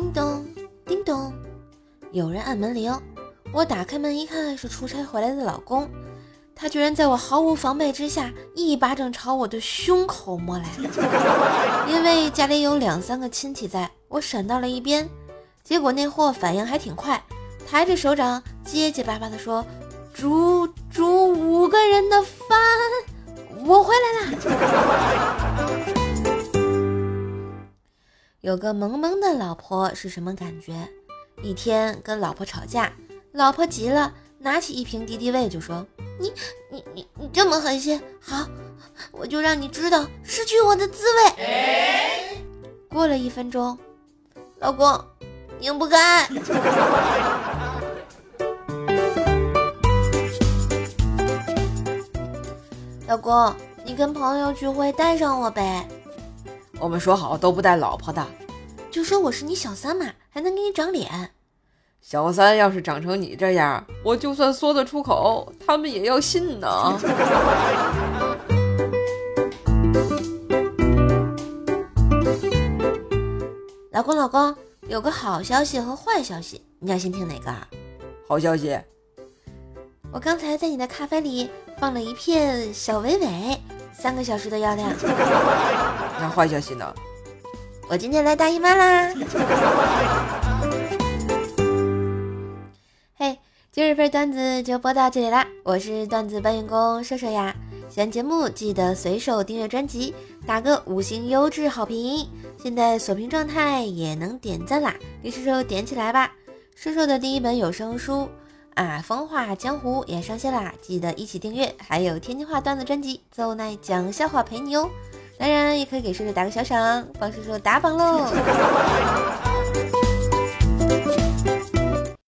叮咚，叮咚，有人按门铃。我打开门一看，是出差回来的老公。他居然在我毫无防备之下，一巴掌朝我的胸口摸来。因为家里有两三个亲戚在，我闪到了一边。结果那货反应还挺快，抬着手掌结结巴巴地说：“煮煮五个人的饭，我回来了。”有个萌萌的老婆是什么感觉？一天跟老婆吵架，老婆急了，拿起一瓶敌敌畏就说：“你你你你这么狠心，好，我就让你知道失去我的滋味。”过了一分钟，老公拧不开。老公，你跟朋友聚会带上我呗。我们说好都不带老婆的，就说我是你小三嘛，还能给你长脸。小三要是长成你这样，我就算说得出口，他们也要信呢。老公，老公，有个好消息和坏消息，你要先听哪个？好消息，我刚才在你的咖啡里放了一片小维维。三个小时的药量。那坏消息呢？我今天来大姨妈啦！嘿，今日份段子就播到这里啦！我是段子搬运工射射呀。喜欢节目记得随手订阅专辑，打个五星优质好评。现在锁屏状态也能点赞啦，给射手点起来吧！射手的第一本有声书。啊，风化江湖也上线啦，记得一起订阅。还有天津话段子专辑，奏奈讲笑话陪你哦。当然，也可以给叔叔打个小赏，帮叔叔打榜喽。